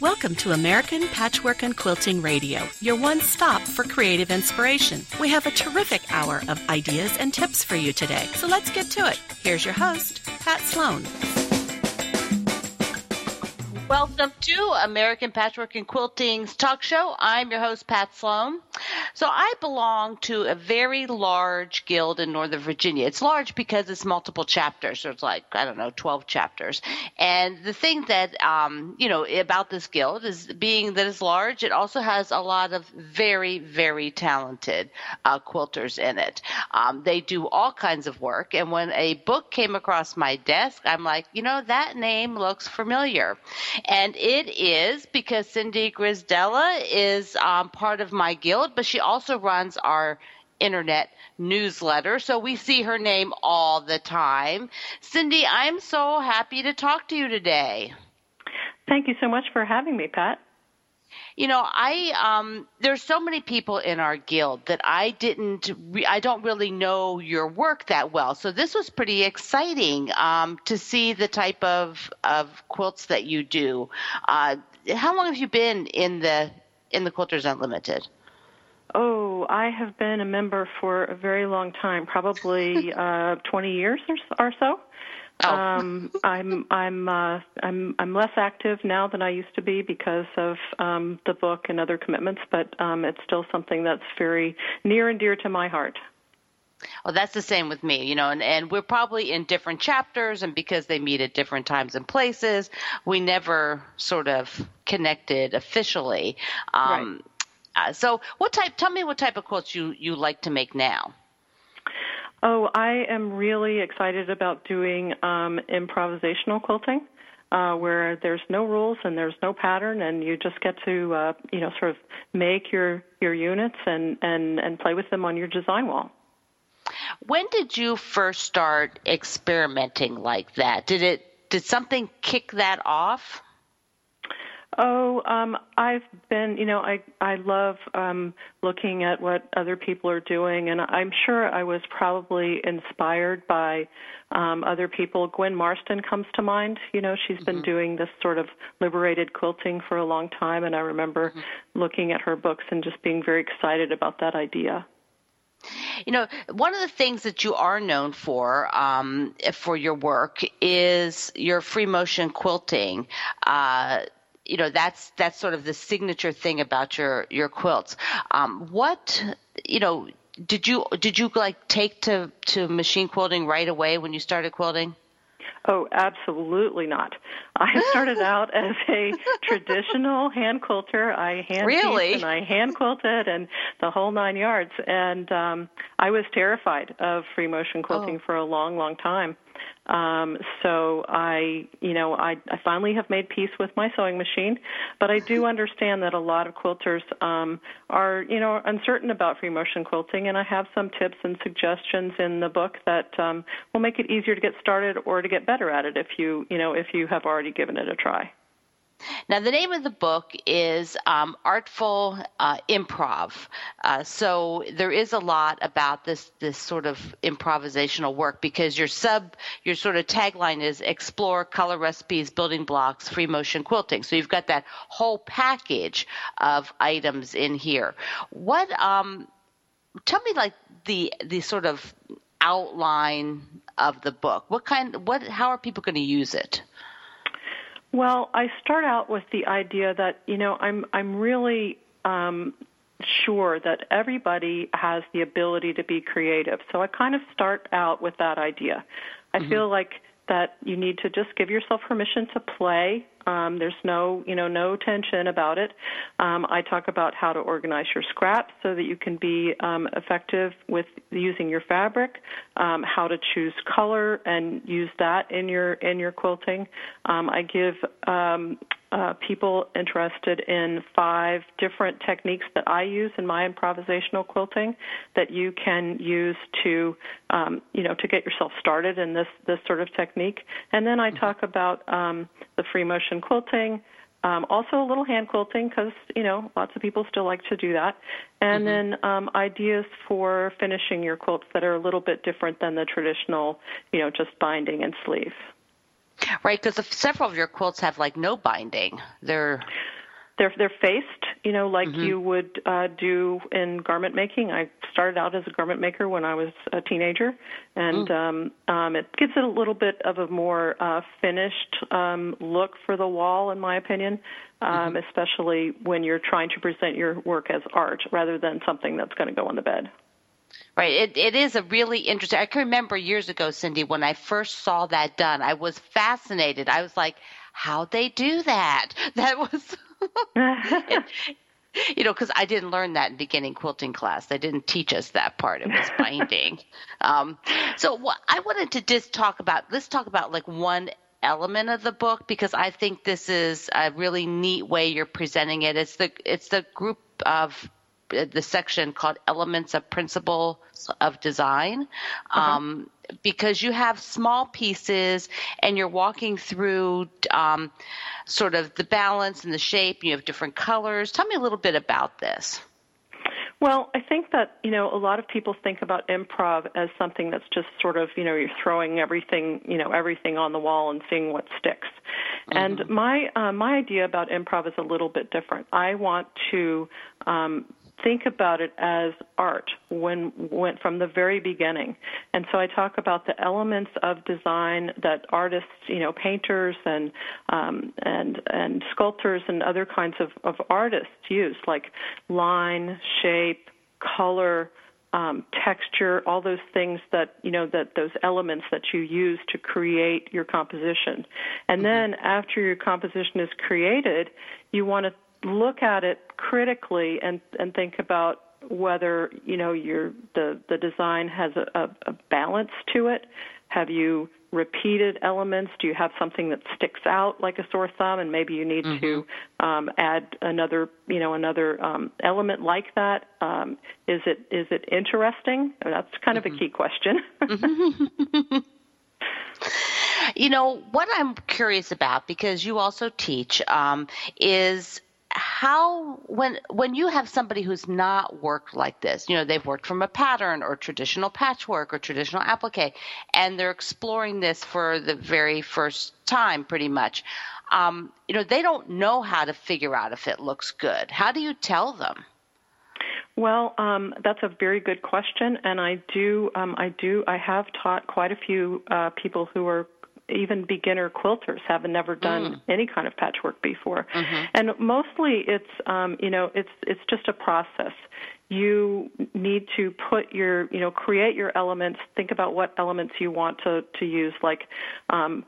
Welcome to American Patchwork and Quilting Radio, your one stop for creative inspiration. We have a terrific hour of ideas and tips for you today, so let's get to it. Here's your host, Pat Sloan. Welcome to American Patchwork and Quilting's talk show. I'm your host, Pat Sloan. So I belong to a very large guild in Northern Virginia. It's large because it's multiple chapters. It's like, I don't know, 12 chapters. And the thing that, um, you know, about this guild is being that it's large, it also has a lot of very, very talented uh, quilters in it. Um, they do all kinds of work. And when a book came across my desk, I'm like, you know, that name looks familiar. And it is because Cindy Grisdela is um, part of my guild, but she also runs our internet newsletter. So we see her name all the time. Cindy, I'm so happy to talk to you today. Thank you so much for having me, Pat. You know, I um, there's so many people in our guild that I didn't, re- I don't really know your work that well. So this was pretty exciting um, to see the type of of quilts that you do. Uh, how long have you been in the in the Quilters Unlimited? Oh, I have been a member for a very long time, probably uh, 20 years or, or so. Oh. Um, I'm I'm uh, I'm I'm less active now than I used to be because of um, the book and other commitments, but um, it's still something that's very near and dear to my heart. Well, that's the same with me, you know, and, and we're probably in different chapters, and because they meet at different times and places, we never sort of connected officially. Um, right. Uh, so, what type? Tell me what type of quotes you you like to make now. Oh, I am really excited about doing um, improvisational quilting, uh, where there's no rules and there's no pattern, and you just get to, uh, you know, sort of make your your units and and and play with them on your design wall. When did you first start experimenting like that? Did it did something kick that off? Oh, um, I've been, you know, I I love um, looking at what other people are doing, and I'm sure I was probably inspired by um, other people. Gwen Marston comes to mind. You know, she's mm-hmm. been doing this sort of liberated quilting for a long time, and I remember mm-hmm. looking at her books and just being very excited about that idea. You know, one of the things that you are known for um, for your work is your free motion quilting. Uh, you know that's that's sort of the signature thing about your your quilts. Um, what you know did you did you like take to to machine quilting right away when you started quilting? Oh, absolutely not. I started out as a traditional hand quilter. I hand really? and I hand quilted and the whole nine yards. And um, I was terrified of free motion quilting oh. for a long, long time. Um, so I, you know, I, I finally have made peace with my sewing machine, but I do understand that a lot of quilters um, are, you know, uncertain about free motion quilting, and I have some tips and suggestions in the book that um, will make it easier to get started or to get better at it if you, you know, if you have already given it a try. Now, the name of the book is um, Artful uh, Improv. Uh, so there is a lot about this this sort of improvisational work because your sub your sort of tagline is explore color recipes, building blocks, free motion quilting. So you've got that whole package of items in here. What um, tell me like the the sort of outline of the book. What kind what how are people going to use it? Well, I start out with the idea that you know I'm I'm really um, sure that everybody has the ability to be creative. So I kind of start out with that idea. I mm-hmm. feel like that you need to just give yourself permission to play. Um, there's no, you know, no tension about it. Um, I talk about how to organize your scraps so that you can be um, effective with using your fabric. Um, how to choose color and use that in your in your quilting. Um, I give um, uh, people interested in five different techniques that I use in my improvisational quilting that you can use to, um, you know, to get yourself started in this this sort of technique. And then I mm-hmm. talk about um, the free motion quilting. Um, also, a little hand quilting because you know lots of people still like to do that, and mm-hmm. then um, ideas for finishing your quilts that are a little bit different than the traditional, you know, just binding and sleeve. Right, because several of your quilts have like no binding. They're they're they're faced, you know, like mm-hmm. you would uh, do in garment making. I started out as a garment maker when I was a teenager, and mm. um, um, it gives it a little bit of a more uh, finished um, look for the wall, in my opinion. Um, mm-hmm. Especially when you're trying to present your work as art rather than something that's going to go on the bed. Right. It it is a really interesting. I can remember years ago, Cindy, when I first saw that done. I was fascinated. I was like, "How'd they do that?" That was it, you know, because I didn't learn that in beginning quilting class. They didn't teach us that part. It was binding. um, so what I wanted to just talk about. Let's talk about like one element of the book because I think this is a really neat way you're presenting it. It's the it's the group of the section called Elements of Principles of Design. Uh-huh. Um, because you have small pieces and you're walking through um, sort of the balance and the shape. and You have different colors. Tell me a little bit about this. Well, I think that, you know, a lot of people think about improv as something that's just sort of, you know, you're throwing everything, you know, everything on the wall and seeing what sticks. Mm-hmm. And my uh, my idea about improv is a little bit different. I want to um, think about it as art when went from the very beginning. And so I talk about the elements of design that artists, you know, painters and um, and and sculptors and other kinds of, of artists use, like line, shape, color. Um, texture, all those things that you know that those elements that you use to create your composition, and mm-hmm. then after your composition is created, you want to look at it critically and and think about whether you know your the the design has a, a, a balance to it. Have you repeated elements? Do you have something that sticks out like a sore thumb, and maybe you need mm-hmm. to um, add another, you know, another um, element like that? Um, is it is it interesting? That's kind mm-hmm. of a mm-hmm. key question. mm-hmm. you know what I'm curious about because you also teach um, is how when when you have somebody who's not worked like this you know they've worked from a pattern or traditional patchwork or traditional applique and they're exploring this for the very first time pretty much um, you know they don't know how to figure out if it looks good. How do you tell them? Well, um, that's a very good question, and I do, um, I do, I have taught quite a few uh, people who are even beginner quilters have never done mm. any kind of patchwork before. Mm-hmm. And mostly it's um, you know, it's it's just a process. You need to put your you know, create your elements, think about what elements you want to, to use, like um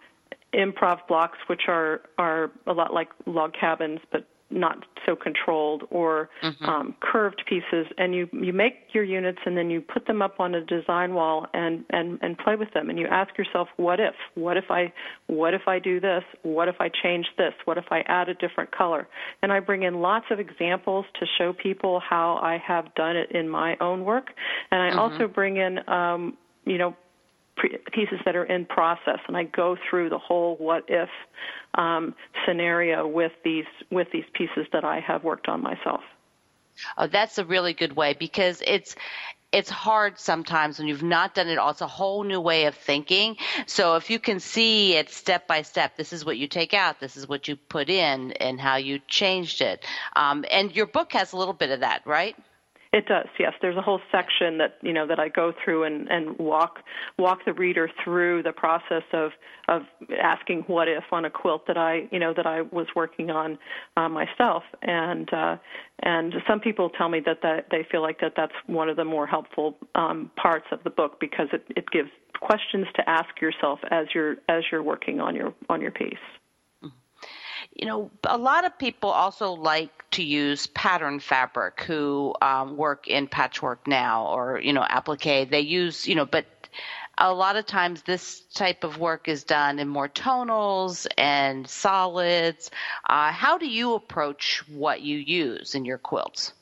improv blocks which are are a lot like log cabins but not so controlled or mm-hmm. um, curved pieces and you you make your units and then you put them up on a design wall and and and play with them. And you ask yourself what if? What if i what if i do this? What if i change this? What if i add a different color? And i bring in lots of examples to show people how i have done it in my own work. And i mm-hmm. also bring in um you know pieces that are in process, and I go through the whole what if um, scenario with these with these pieces that I have worked on myself. Oh, that's a really good way because it's it's hard sometimes when you've not done it all. It's a whole new way of thinking. So if you can see it step by step, this is what you take out, this is what you put in, and how you changed it. Um, and your book has a little bit of that, right? It does, yes. There's a whole section that you know that I go through and, and walk walk the reader through the process of of asking what if on a quilt that I you know that I was working on uh, myself, and uh, and some people tell me that that they feel like that that's one of the more helpful um, parts of the book because it, it gives questions to ask yourself as you're as you're working on your on your piece. You know, a lot of people also like to use pattern fabric who um, work in patchwork now or, you know, applique. They use, you know, but a lot of times this type of work is done in more tonals and solids. Uh, how do you approach what you use in your quilts?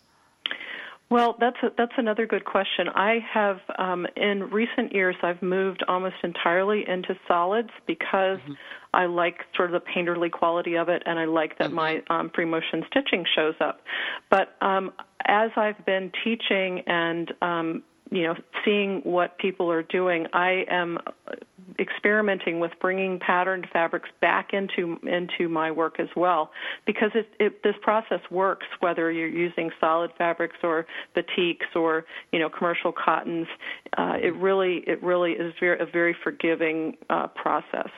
Well, that's a, that's another good question. I have um, in recent years I've moved almost entirely into solids because mm-hmm. I like sort of the painterly quality of it, and I like that mm-hmm. my um, free motion stitching shows up. But um, as I've been teaching and um, you know, seeing what people are doing, I am experimenting with bringing patterned fabrics back into into my work as well. Because it, it, this process works whether you're using solid fabrics or batiks or you know commercial cottons. Uh, it really it really is very, a very forgiving uh, process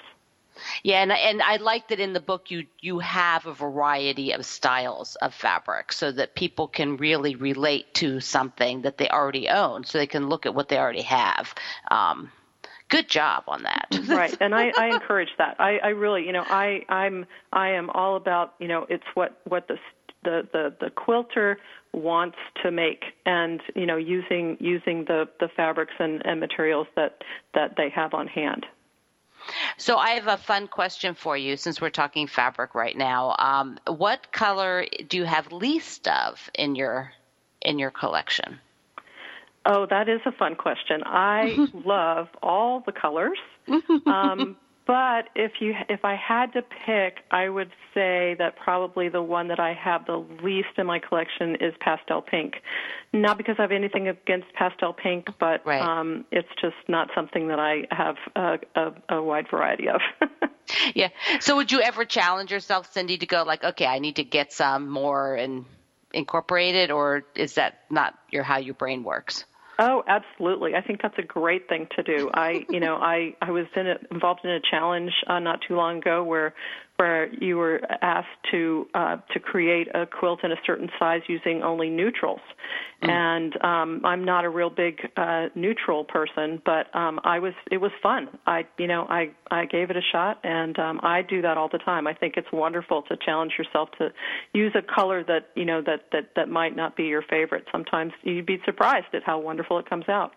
yeah, and and I like that in the book you you have a variety of styles of fabric so that people can really relate to something that they already own, so they can look at what they already have. Um, good job on that. right, and I, I encourage that. I, I really, you know, I I'm I am all about, you know, it's what what the the the, the quilter wants to make and you know using using the the fabrics and, and materials that that they have on hand so I have a fun question for you since we're talking fabric right now. Um, what color do you have least of in your in your collection? Oh, that is a fun question. I love all the colors. Um, but if you if I had to pick, I would say that probably the one that I have the least in my collection is pastel pink. Not because I have anything against pastel pink, but right. um, it's just not something that I have a, a, a wide variety of. yeah. So would you ever challenge yourself, Cindy, to go like, okay, I need to get some more and incorporate it, or is that not your how your brain works? Oh, absolutely. I think that's a great thing to do. I, you know, I I was in a, involved in a challenge uh, not too long ago where where you were asked to uh, to create a quilt in a certain size using only neutrals, mm. and um, I'm not a real big uh, neutral person, but um, I was it was fun. I you know I I gave it a shot, and um, I do that all the time. I think it's wonderful to challenge yourself to use a color that you know that that that might not be your favorite. Sometimes you'd be surprised at how wonderful it comes out.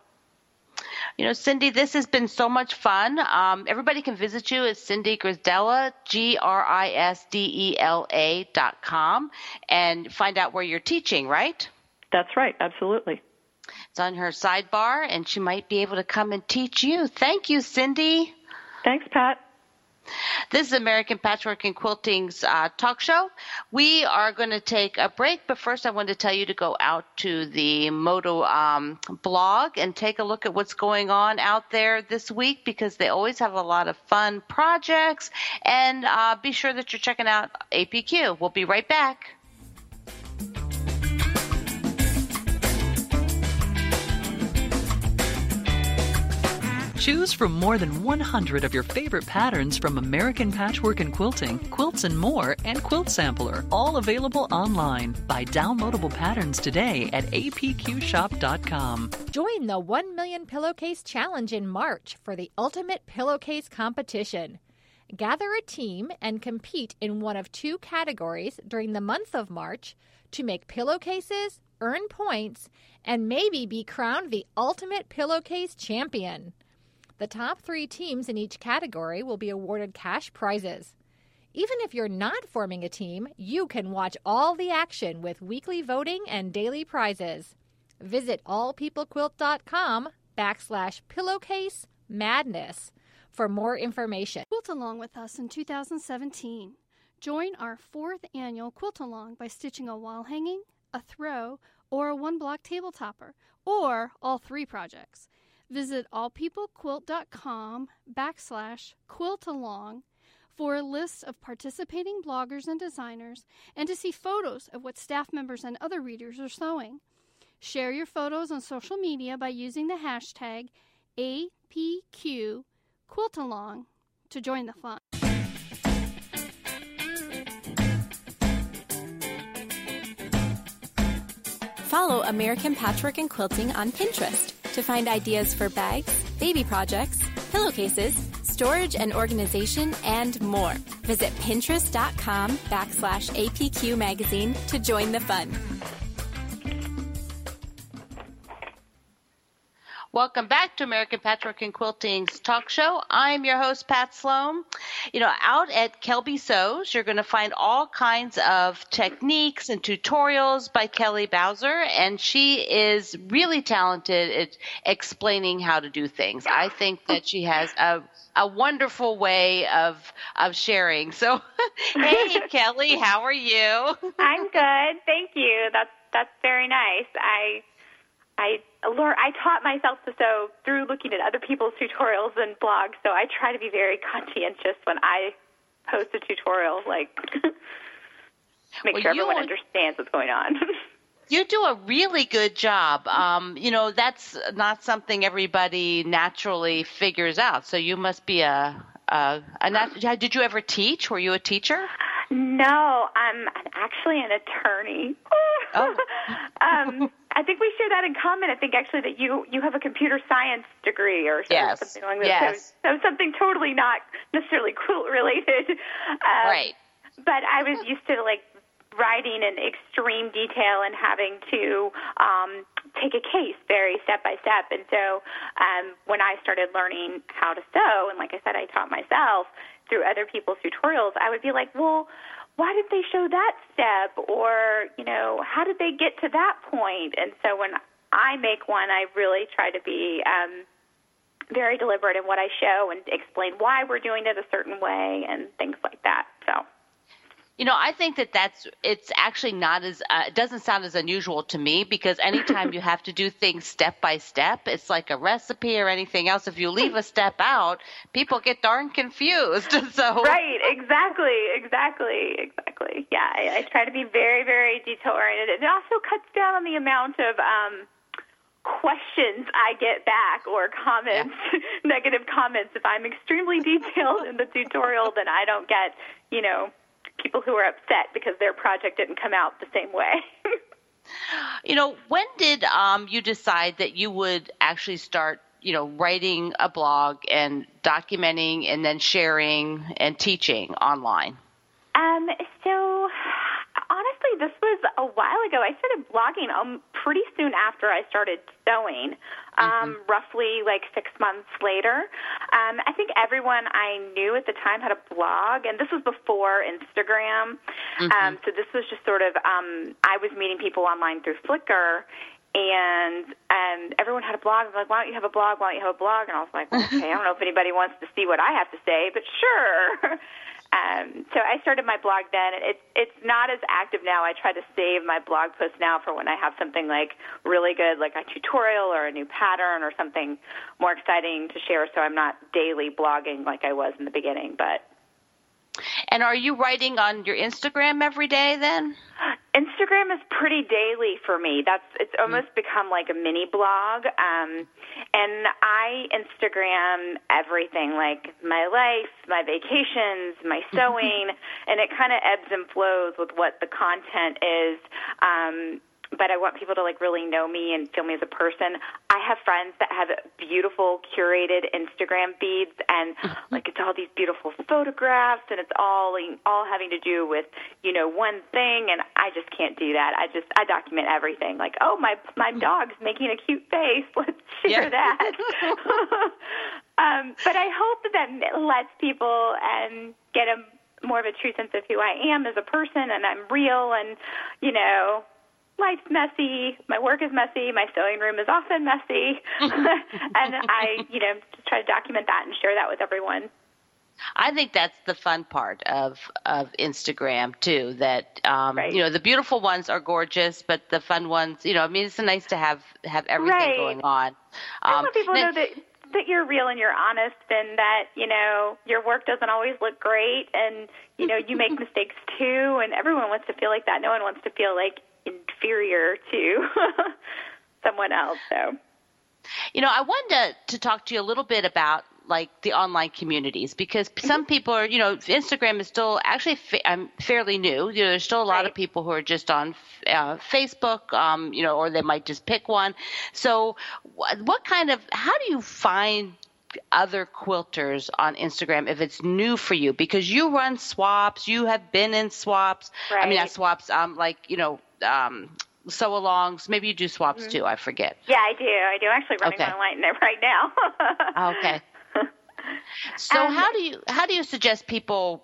You know, Cindy, this has been so much fun. Um, everybody can visit you at Cindy Grisdela, G R I S D E L A dot com, and find out where you're teaching, right? That's right, absolutely. It's on her sidebar, and she might be able to come and teach you. Thank you, Cindy. Thanks, Pat. This is American Patchwork and Quilting's uh, talk show. We are going to take a break, but first I want to tell you to go out to the Moda um, blog and take a look at what's going on out there this week because they always have a lot of fun projects. And uh, be sure that you're checking out APQ. We'll be right back. Choose from more than 100 of your favorite patterns from American Patchwork and Quilting, Quilts and More, and Quilt Sampler, all available online. Buy downloadable patterns today at apqshop.com. Join the 1 Million Pillowcase Challenge in March for the ultimate pillowcase competition. Gather a team and compete in one of two categories during the month of March to make pillowcases, earn points, and maybe be crowned the ultimate pillowcase champion. The top three teams in each category will be awarded cash prizes. Even if you're not forming a team, you can watch all the action with weekly voting and daily prizes. Visit allpeoplequilt.com backslash pillowcase madness for more information. Quilt along with us in 2017. Join our fourth annual Quilt Along by stitching a wall hanging, a throw, or a one block table topper, or all three projects. Visit allpeoplequilt.com backslash quiltalong for a list of participating bloggers and designers and to see photos of what staff members and other readers are sewing. Share your photos on social media by using the hashtag APQQuiltalong to join the fun. Follow American Patchwork and Quilting on Pinterest to find ideas for bags, baby projects, pillowcases, storage and organization, and more. Visit pinterest.com backslash APQ magazine to join the fun. Welcome back to American Patchwork and Quilting's talk show. I'm your host, Pat Sloan. You know, out at Kelby Sews, you're going to find all kinds of techniques and tutorials by Kelly Bowser, and she is really talented at explaining how to do things. I think that she has a a wonderful way of of sharing. So, hey, Kelly, how are you? I'm good, thank you. That's that's very nice. I I learn. I taught myself to sew through looking at other people's tutorials and blogs. So I try to be very conscientious when I post a tutorial, like make Well, sure everyone understands what's going on. You do a really good job. Um, you know, that's not something everybody naturally figures out. So you must be a, a, a nat- did you ever teach? Were you a teacher? no, I'm actually an attorney. Oh. um, I think we share that in common. I think actually that you you have a computer science degree or Yes. something along those Yes. So, so something totally not necessarily quilt related. Um, right. but I was used to like writing in extreme detail and having to um, take a case very step by step. And so um, when I started learning how to sew, and like I said, I taught myself through other people's tutorials, I would be like, well, why did they show that step? Or, you know, how did they get to that point? And so when I make one, I really try to be um, very deliberate in what I show and explain why we're doing it a certain way and things like that. So. You know, I think that that's it's actually not as uh, it doesn't sound as unusual to me because anytime you have to do things step by step, it's like a recipe or anything else. If you leave a step out, people get darn confused. So Right, exactly, exactly, exactly. Yeah, I, I try to be very, very detail oriented. It also cuts down on the amount of um, questions I get back or comments, negative comments. If I'm extremely detailed in the tutorial, then I don't get, you know, people who are upset because their project didn't come out the same way. You know, when did um, you decide that you would actually start, you know, writing a blog and documenting and then sharing and teaching online? Um, so honestly, this was a while ago. I started blogging um, pretty soon after I started sewing, um, roughly like six months later. Um, I think everyone I knew at the time had a blog, and this was before Instagram. Um, so this was just sort of um, I was meeting people online through Flickr. And and everyone had a blog. I was like, "Why don't you have a blog? Why don't you have a blog?" And I was like, well, "Okay, I don't know if anybody wants to see what I have to say, but sure." Um, so I started my blog then. It's it's not as active now. I try to save my blog posts now for when I have something like really good, like a tutorial or a new pattern or something more exciting to share. So I'm not daily blogging like I was in the beginning. But And are you writing on your Instagram every day then? Instagram is pretty daily for me. That's it's almost become like a mini blog. Um, and I Instagram everything, like my life, my vacations, my sewing, and it kind of ebbs and flows with what the content is. Um, but I want people to like really know me and feel me as a person. I have friends that have beautiful curated Instagram feeds and mm-hmm. like it's all these beautiful photographs and it's all all having to do with, you know, one thing and I just can't do that. I just I document everything. Like, oh, my my mm-hmm. dog's making a cute face. Let's share Yeah. that. um, but I hope that that lets people and get a more of a true sense of who I am as a person and I'm real and you know life's messy, my work is messy, my sewing room is often messy, and I, you know, just try to document that and share that with everyone. I think that's the fun part of of Instagram too. That um, Right. you know the beautiful ones are gorgeous, but the fun ones, you know, I mean, it's nice to have have everything Right. going on. I Um, want people to know that that you're real and you're honest, and that you know your work doesn't always look great, and you know you make mistakes too, and everyone wants to feel like that. No one wants to feel like inferior to someone else. So. You know, I wanted to, to talk to you a little bit about like the online communities because Mm-hmm. some people are, you know, Instagram is still actually fa- um, fairly new. You know, there's still a lot of people who are just on uh, Facebook, um, you know, or they might just pick one. So, what, what kind of, how do you find other quilters on Instagram if it's new for you? Because you run swaps, you have been in swaps. I mean, not Right. swaps, um, like, you know, um, sew alongs. Maybe you do swaps too. I forget. Yeah, I do. I do. I'm actually running Okay. online right now. Okay. So Um, how do you how do you suggest people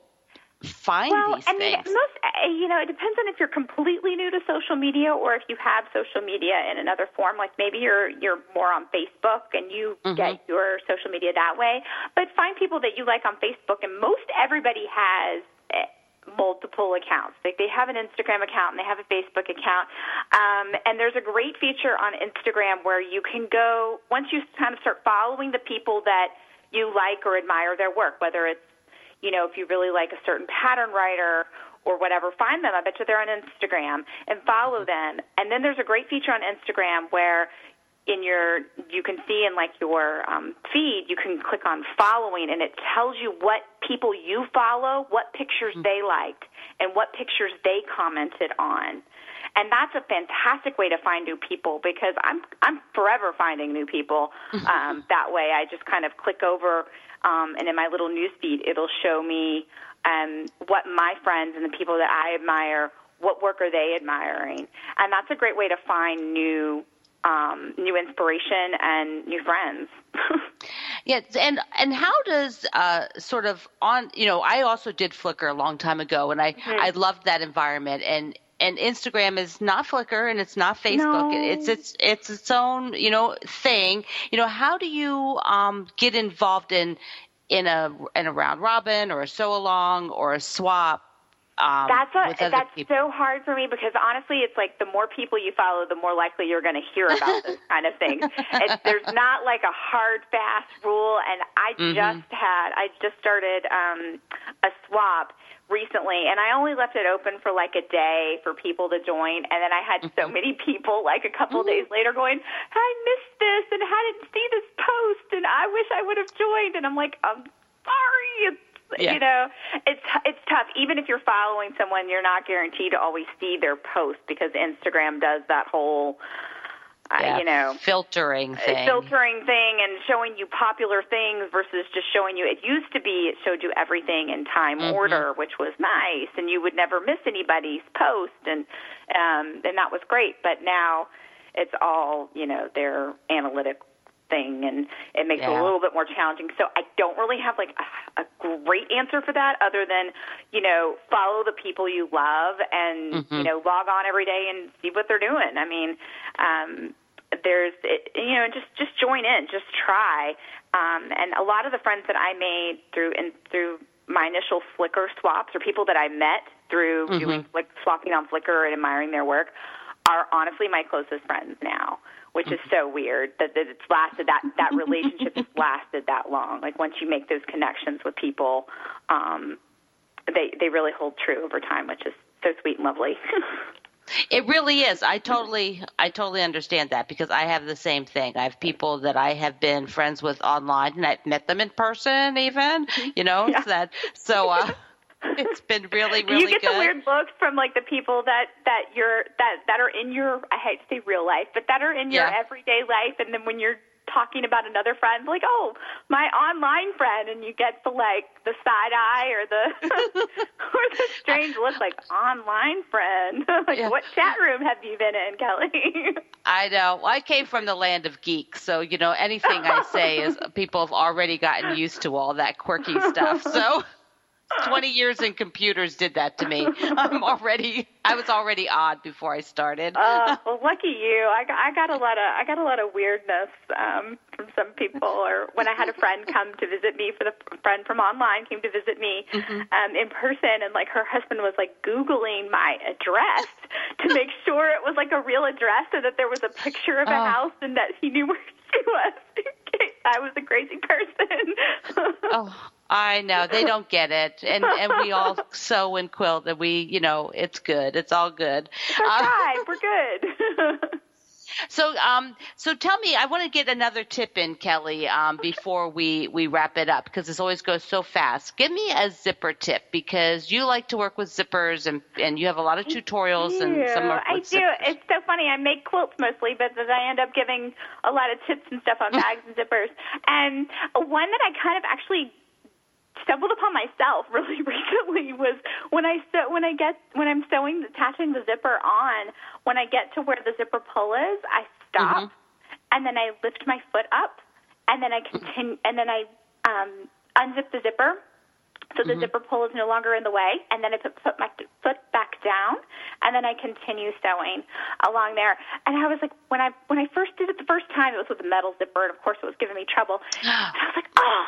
find well, these I mean, things? most uh, you know, it depends on if you're completely new to social media or if you have social media in another form. Like maybe you're you're more on Facebook and you Mm-hmm. get your social media that way. But find people that you like on Facebook, and most everybody has. eh, multiple multiple accounts. Like they have an Instagram account and they have a Facebook account. Um, and there's a great feature on Instagram where you can go once you kind of start following the people that you like or admire their work, whether it's you know if you really like a certain pattern writer or whatever, find them. I bet you they're on Instagram and follow them. And then there's a great feature on Instagram where in your you can see in like your um, feed you can click on following and it tells you what people you follow what pictures mm-hmm. they liked and what pictures they commented on and that's a fantastic way to find new people because i'm i'm forever finding new people um, that way i just kind of click over um, and in my little news feed it'll show me um, what my friends and the people that i admire what work are they admiring and that's a great way to find new um, new inspiration and new friends. yeah, and and how does uh, sort of on you know I also did Flickr a long time ago, and I mm-hmm. I loved that environment and. And Instagram is not Flickr and it's not Facebook. No. It's it's it's its own you know thing. You know how do you um, get involved in in a in a round robin or a sew along or a swap um, that's a, that's people. so hard for me because honestly, it's like the more people you follow, the more likely you're going to hear about this kind of thing. It's, there's not like a hard fast rule, and I mm-hmm. just had I just started um, a swap recently and I only left it open for like a day for people to join and then I had so mm-hmm. many people like a couple mm-hmm. days later going, I missed this and I didn't see this post and I wish I would have joined and I'm like, I'm sorry, it's yeah. you know, it's it's tough. Even if you're following someone, you're not guaranteed to always see their post because Instagram does that whole. Uh, you know, filtering uh, thing. filtering thing and showing you popular things versus just showing you. It used to be it showed you everything in time mm-hmm. order, which was nice, and you would never miss anybody's post, and um, and that was great. But now it's all you know their analytic thing and it makes yeah. it a little bit more challenging. So I don't really have like a, a great answer for that other than, you know, follow the people you love and, mm-hmm. you know, log on every day and see what they're doing. I mean, um there's it, you know just just join in just try um and a lot of the friends that i made through and through my initial flickr swaps or people that i met through mm-hmm. doing flick, swapping on flickr and admiring their work are honestly my closest friends now which is so weird that, that it's lasted that that relationship has lasted that long. Like once you make those connections with people, um, they they really hold true over time, which is so sweet and lovely. It really is. I totally, I totally understand that because I have the same thing. I have people that I have been friends with online, and I've met them in person, even. You know, yeah. that. So, uh, it's been really, really you get good. the weird looks from like the people that that you're that that are in your I hate to say real life, but that are in your Yeah. everyday life, and then when you're talking about another friend, like oh my online friend, and you get the like the side eye or the or the strange look, like online friend. like Yeah. what chat room have you been in, Kelly? I know. I came from the land of geeks, so you know anything I say is people have already gotten used to all that quirky stuff. So. 20 years in computers did that to me. I'm already I was already odd before I started. uh, well, lucky you. I got, I got a lot of I got a lot of weirdness um, from some people. Or when I had a friend come to visit me for the friend from online came to visit me um, in person, and like her husband was like googling my address to make sure it was like a real address, and that there was a picture of a Oh. house, and that he knew where she was. in case I was a crazy person. Oh, I know. They don't get it. And and we all sew and quilt and we, you know, it's good. It's all good. We're Uh, fine. We're good. So, um, so tell me, I want to get another tip in, Kelly, um, before we, we wrap it up because this always goes so fast. Give me a zipper tip because you like to work with zippers and, and you have a lot of tutorials and some are I do. zippers. It's so funny. I make quilts mostly, but then I end up giving a lot of tips and stuff on bags and zippers. And one that I kind of actually stumbled upon myself really recently was when I sew when I get when I'm sewing attaching the zipper on when I get to where the zipper pull is I stop and then I lift my foot up and then I continue and then I um, unzip the zipper. So the zipper pull is no longer in the way and then I put, put my foot back down and then I continue sewing along there. And I was like when I when I first did it the first time it was with a metal zipper and of course it was giving me trouble. And I was like oh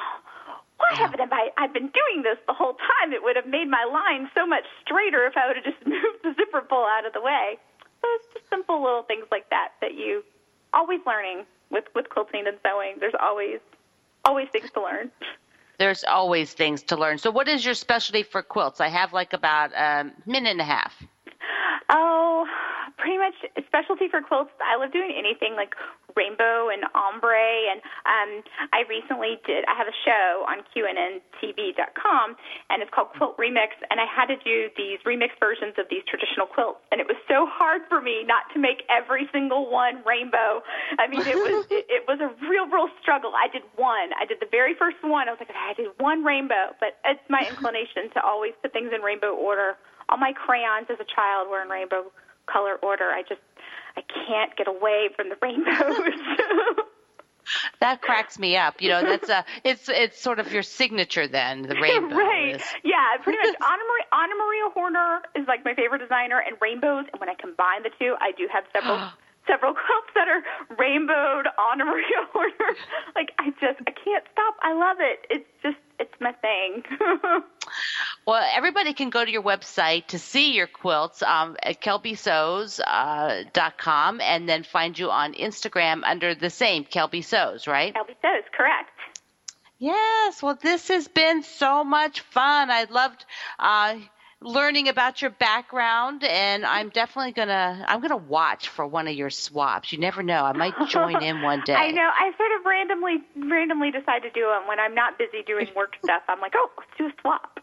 why haven't I I've been doing this the whole time? It would have made my line so much straighter if I would have just moved the zipper pull out of the way. So it's just simple little things like that that you always learning with with quilting and sewing. There's always always things to learn. There's always things to learn. So, what is your specialty for quilts? I have like about a minute and a half. Oh, pretty much specialty for quilts. I love doing anything like rainbow and ombre, and um, I recently did. I have a show on QNNTV.com, and it's called Quilt Remix, and I had to do these remix versions of these traditional quilts, and it was so hard for me not to make every single one rainbow. I mean, it was it, it was a real, real struggle. I did one. I did the very first one. I was like, I did one rainbow, but it's my inclination to always put things in rainbow order. All my crayons as a child were in rainbow color order. I just I can't get away from the rainbows. that cracks me up. You know, that's a it's it's sort of your signature then, the rainbow. right. Is. Yeah, pretty much. Anna Maria, Anna Maria Horner is like my favorite designer, and rainbows. And when I combine the two, I do have several. several quilts that are rainbowed Anna Maria Horner. Like I just I can't stop. I love it. It's just it's my thing. Well, everybody can go to your website to see your quilts um, at kelbysews.com uh, and then find you on Instagram under the same Kelby right? Kelby correct. Yes. Well, this has been so much fun. I loved. Uh, learning about your background and I'm definitely gonna I'm gonna watch for one of your swaps. You never know. I might join in one day. I know. I sort of randomly randomly decide to do them when I'm not busy doing work stuff. I'm like, oh, let's do a swap.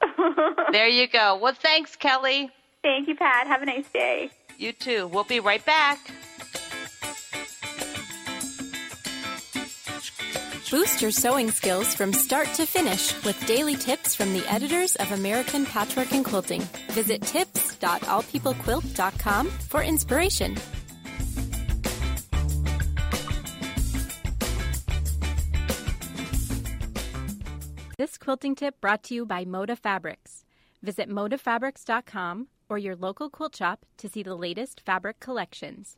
there you go. Well, thanks, Kelly. Thank you, Pat. Have a nice day. You too. We'll be right back. Boost your sewing skills from start to finish with daily tips from the editors of American Patchwork and Quilting. Visit tips.allpeoplequilt.com for inspiration. This quilting tip brought to you by Moda Fabrics. Visit modafabrics.com or your local quilt shop to see the latest fabric collections.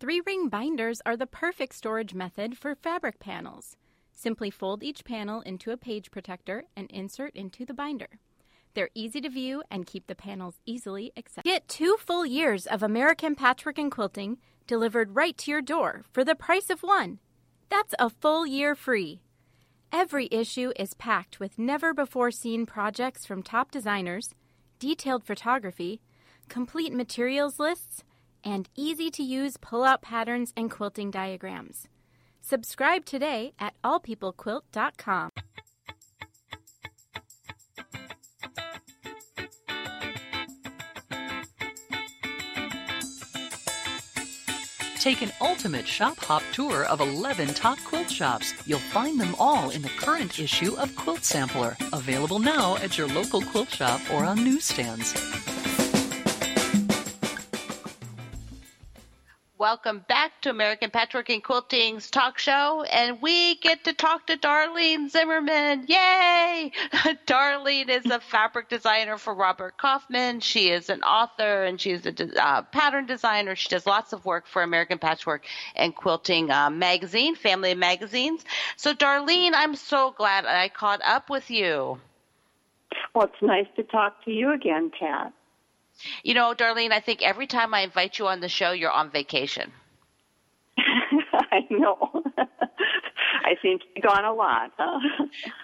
Three ring binders are the perfect storage method for fabric panels. Simply fold each panel into a page protector and insert into the binder. They're easy to view and keep the panels easily accessible. Get two full years of American patchwork and quilting delivered right to your door for the price of one. That's a full year free. Every issue is packed with never before seen projects from top designers, detailed photography, complete materials lists, and easy to use pull out patterns and quilting diagrams. Subscribe today at allpeoplequilt.com. Take an ultimate shop hop tour of 11 top quilt shops. You'll find them all in the current issue of Quilt Sampler, available now at your local quilt shop or on newsstands. Welcome back to American Patchwork and Quilting's talk show, and we get to talk to Darlene Zimmerman. Yay! Darlene is a fabric designer for Robert Kaufman. She is an author and she's a uh, pattern designer. She does lots of work for American Patchwork and Quilting uh, magazine, family magazines. So, Darlene, I'm so glad I caught up with you. Well, it's nice to talk to you again, Pat. You know, Darlene, I think every time I invite you on the show, you're on vacation. I know. I seem to be gone a lot. Huh?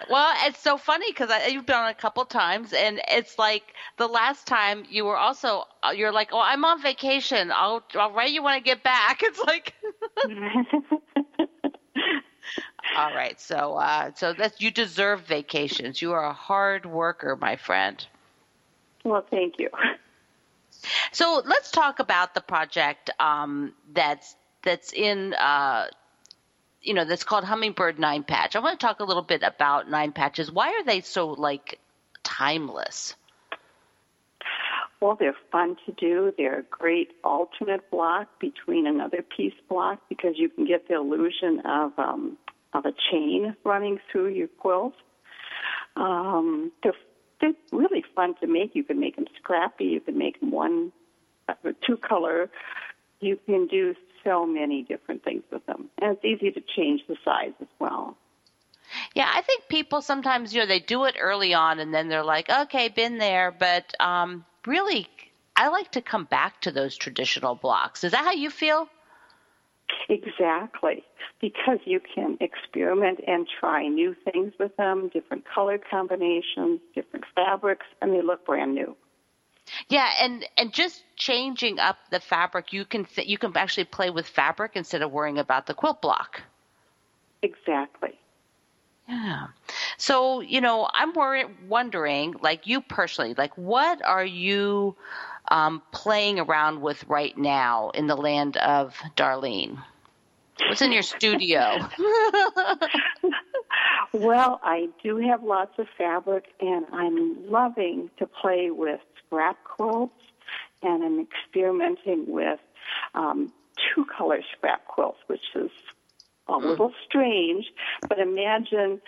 Well, it's so funny because you've been on a couple times, and it's like the last time you were also uh, you're like, "Oh, I'm on vacation. I'll I'll write you when I get back." It's like. All right, so uh, so that you deserve vacations. You are a hard worker, my friend. Well, thank you. So let's talk about the project um, that's that's in. Uh, you know, that's called Hummingbird Nine Patch. I want to talk a little bit about nine patches. Why are they so like timeless? Well, they're fun to do. They're a great alternate block between another piece block because you can get the illusion of um, of a chain running through your quilt. Um, they're they're really fun to make. You can make them scrappy. You can make them one, uh, two color. You can do so many different things with them, and it's easy to change the size as well. Yeah, I think people sometimes, you know, they do it early on and then they're like, okay, been there. But um, really, I like to come back to those traditional blocks. Is that how you feel? Exactly, because you can experiment and try new things with them, different color combinations, different fabrics, and they look brand new. Yeah, and and just changing up the fabric, you can you can actually play with fabric instead of worrying about the quilt block. Exactly. Yeah. So, you know, I'm worry- wondering, like you personally, like what are you um, playing around with right now in the land of Darlene? What's in your studio? well, I do have lots of fabric, and I'm loving to play with scrap quilts, and I'm experimenting with um, two color scrap quilts, which is a mm. little strange, but imagine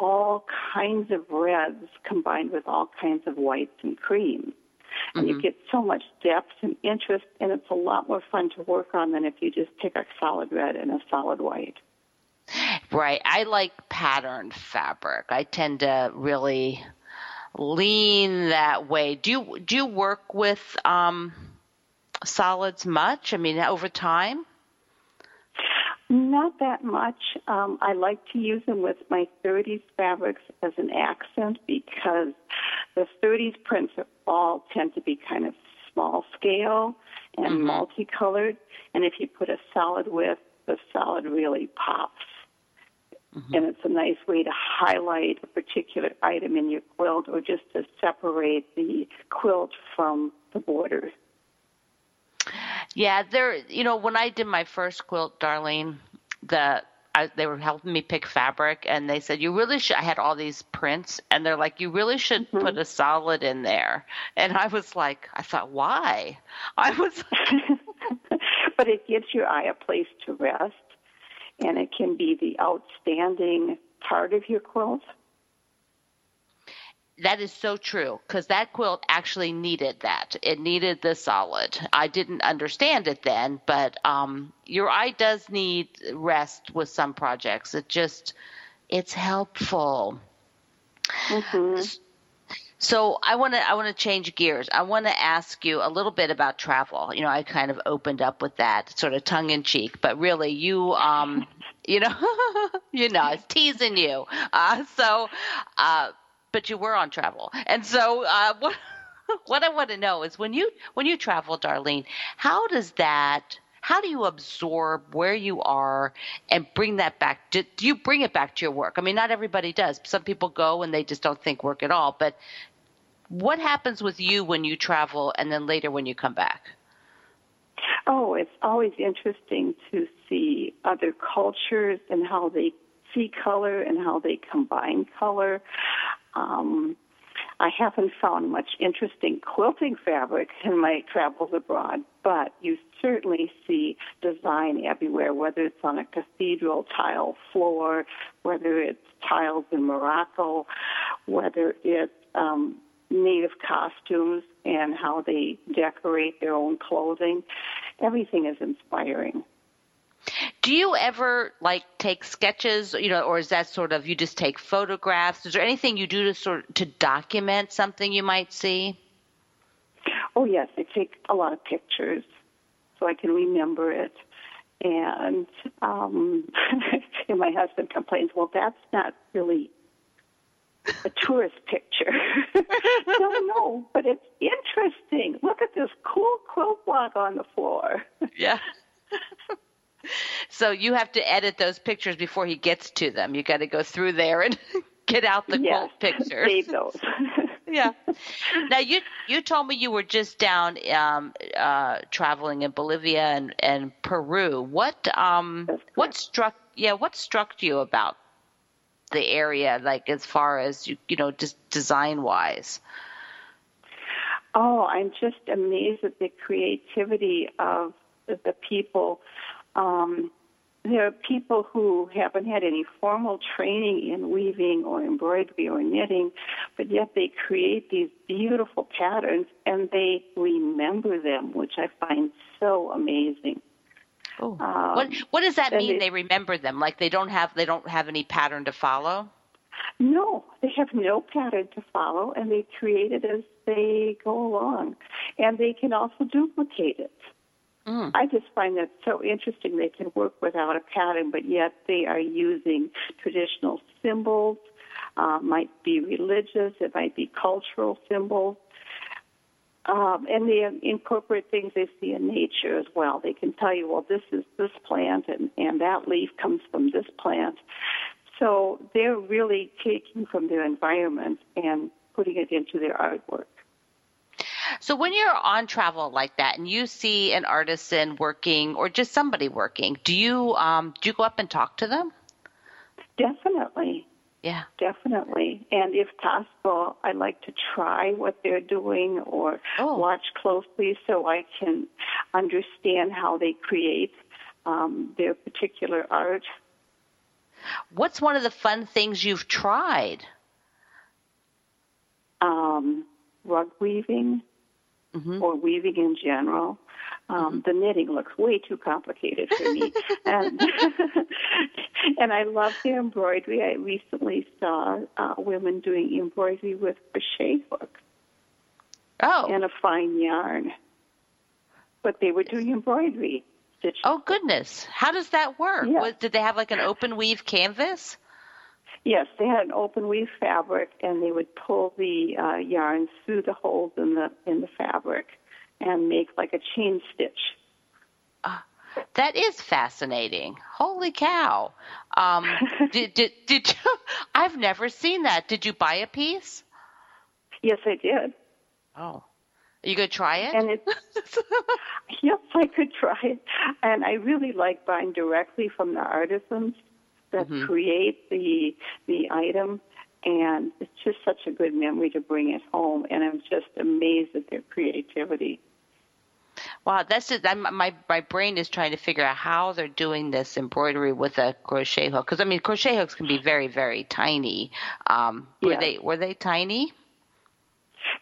all kinds of reds combined with all kinds of whites and creams. And mm-hmm. you get so much depth and interest, and it's a lot more fun to work on than if you just pick a solid red and a solid white. Right. I like patterned fabric. I tend to really lean that way. Do you do you work with um, solids much? I mean, over time. Not that much. Um, I like to use them with my 30s fabrics as an accent because the 30s prints all tend to be kind of small scale and mm-hmm. multicolored. And if you put a solid with, the solid really pops. Mm-hmm. And it's a nice way to highlight a particular item in your quilt or just to separate the quilt from the border. Yeah, there. You know, when I did my first quilt, Darlene, the I, they were helping me pick fabric, and they said you really should. I had all these prints, and they're like, you really should mm-hmm. put a solid in there. And I was like, I thought, why? I was. but it gives your eye a place to rest, and it can be the outstanding part of your quilt. That is so true because that quilt actually needed that. It needed the solid. I didn't understand it then, but um, your eye does need rest with some projects. It just, it's helpful. Mm-hmm. So I want to I want to change gears. I want to ask you a little bit about travel. You know, I kind of opened up with that sort of tongue in cheek, but really, you um, you know, you know, I was teasing you. Uh, so, uh, but you were on travel, and so uh, what what I want to know is when you when you travel, Darlene, how does that how do you absorb where you are and bring that back? Do, do, you bring it back to your work? I mean, not everybody does. Some people go and they just don't think work at all. But what happens with you when you travel and then later when you come back? Oh, it's always interesting to see other cultures and how they see color and how they combine color. Um, I haven't found much interesting quilting fabric in my travels abroad, but you certainly see design everywhere, whether it's on a cathedral tile floor, whether it's tiles in Morocco, whether it's um, native costumes and how they decorate their own clothing. Everything is inspiring. Do you ever like take sketches, you know, or is that sort of you just take photographs? Is there anything you do to sort to document something you might see? Oh yes, I take a lot of pictures so I can remember it. And um and my husband complains, well that's not really a tourist picture. Don't know, but it's interesting. Look at this cool quilt block on the floor. Yeah. so you have to edit those pictures before he gets to them. You got to go through there and get out the yes, quilt pictures. Save those. yeah. Now you you told me you were just down um, uh, traveling in Bolivia and, and Peru. What um what struck yeah what struck you about the area, like as far as you you know, just design wise? Oh, I'm just amazed at the creativity of the people. Um, there are people who haven't had any formal training in weaving or embroidery or knitting, but yet they create these beautiful patterns and they remember them, which I find so amazing. Oh. Um, what what does that mean? They, they, remember them like they don't have they don't have any pattern to follow. No, they have no pattern to follow, and they create it as they go along. And they can also duplicate it. Mm. I just find that so interesting. They can work without a pattern, but yet they are using traditional symbols. Uh, might be religious. It might be cultural symbols. Um, and they incorporate things they see in nature as well. They can tell you, well, this is this plant, and, and that leaf comes from this plant. So they're really taking from their environment and putting it into their artwork. So when you're on travel like that and you see an artisan working or just somebody working, do you um, do you go up and talk to them? Definitely. Yeah. Definitely. And if possible, I like to try what they're doing or oh. watch closely so I can understand how they create um, their particular art. What's one of the fun things you've tried? Um, rug weaving mm-hmm. or weaving in general. Um, the knitting looks way too complicated for me, and and I love the embroidery. I recently saw uh, women doing embroidery with crochet hooks. Oh, and a fine yarn, but they were doing embroidery. Oh goodness, how does that work? Yes. did they have like an open weave canvas? Yes, they had an open weave fabric, and they would pull the uh, yarn through the holes in the in the fabric, and make like a chain stitch. Uh, that is fascinating. Holy cow! Um, did, did did you, I've never seen that. Did you buy a piece? Yes, I did. Oh, are you gonna try it? And yes, I could try it. And I really like buying directly from the artisans that mm-hmm. create the the item. And it's just such a good memory to bring it home. And i'm just amazed at their creativity. Wow that's just I'm, my my brain is trying to figure out how they're doing this embroidery with a crochet hook. Because i mean crochet hooks can be very very tiny. Um were they were they tiny?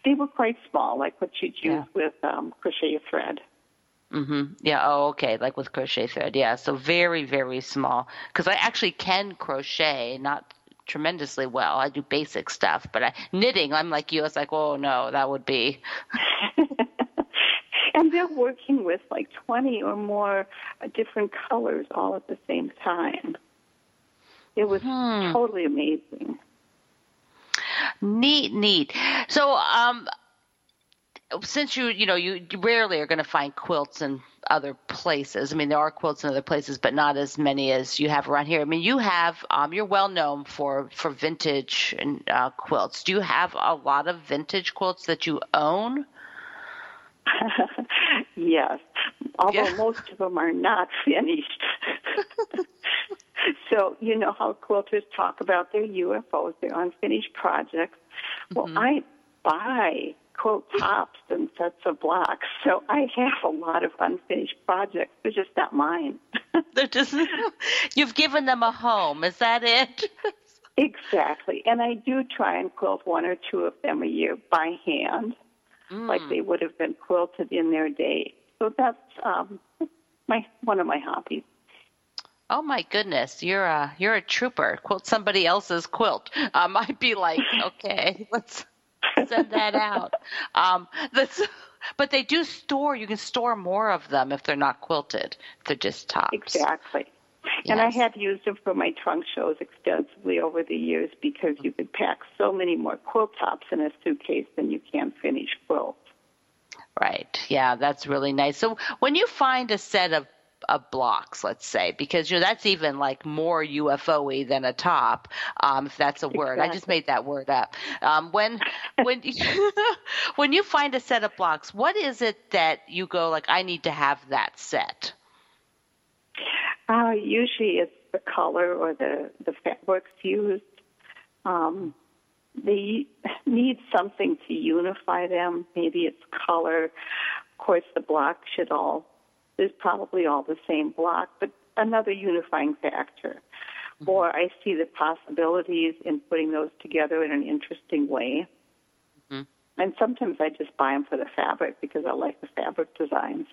They were quite small like what you'd use yeah. with um crochet thread Mhm. Yeah. Oh, okay. Like with crochet thread. Yeah. So very, very small. Because I actually can crochet, not tremendously well. I do basic stuff, but I, knitting, I'm like you. It's like, oh no, that would be. and they're working with like 20 or more different colors all at the same time. It was hmm. totally amazing. Neat, neat. So, um, since you you know you rarely are going to find quilts in other places. I mean, there are quilts in other places, but not as many as you have around here. I mean, you have um, you're well known for for vintage and uh, quilts. Do you have a lot of vintage quilts that you own? yes, although yeah. most of them are not finished. so you know how quilters talk about their UFOs, their unfinished projects. Well, mm-hmm. I buy quilt tops and sets of blocks. So I have a lot of unfinished projects. They're just not mine. They're just you've given them a home. Is that it? exactly. And I do try and quilt one or two of them a year by hand, mm. like they would have been quilted in their day. So that's um, my one of my hobbies. Oh my goodness, you're a you're a trooper. Quilt somebody else's quilt. Um, I'd be like, okay, let's send that out. Um, that's, but they do store. You can store more of them if they're not quilted. They're just tops. Exactly. Yes. And I have used them for my trunk shows extensively over the years because you can pack so many more quilt tops in a suitcase than you can finish quilts. Right. Yeah, that's really nice. So when you find a set of of blocks, let's say, because you know that's even like more UFO-y than a top, um, if that's a word. Exactly. I just made that word up. Um, when when you, when you find a set of blocks, what is it that you go like? I need to have that set. Uh, usually, it's the color or the the fabrics used. Um, they need something to unify them. Maybe it's color. Of course, the block should all is probably all the same block, but another unifying factor. Mm-hmm. Or I see the possibilities in putting those together in an interesting way. Mm-hmm. And sometimes I just buy them for the fabric because I like the fabric designs.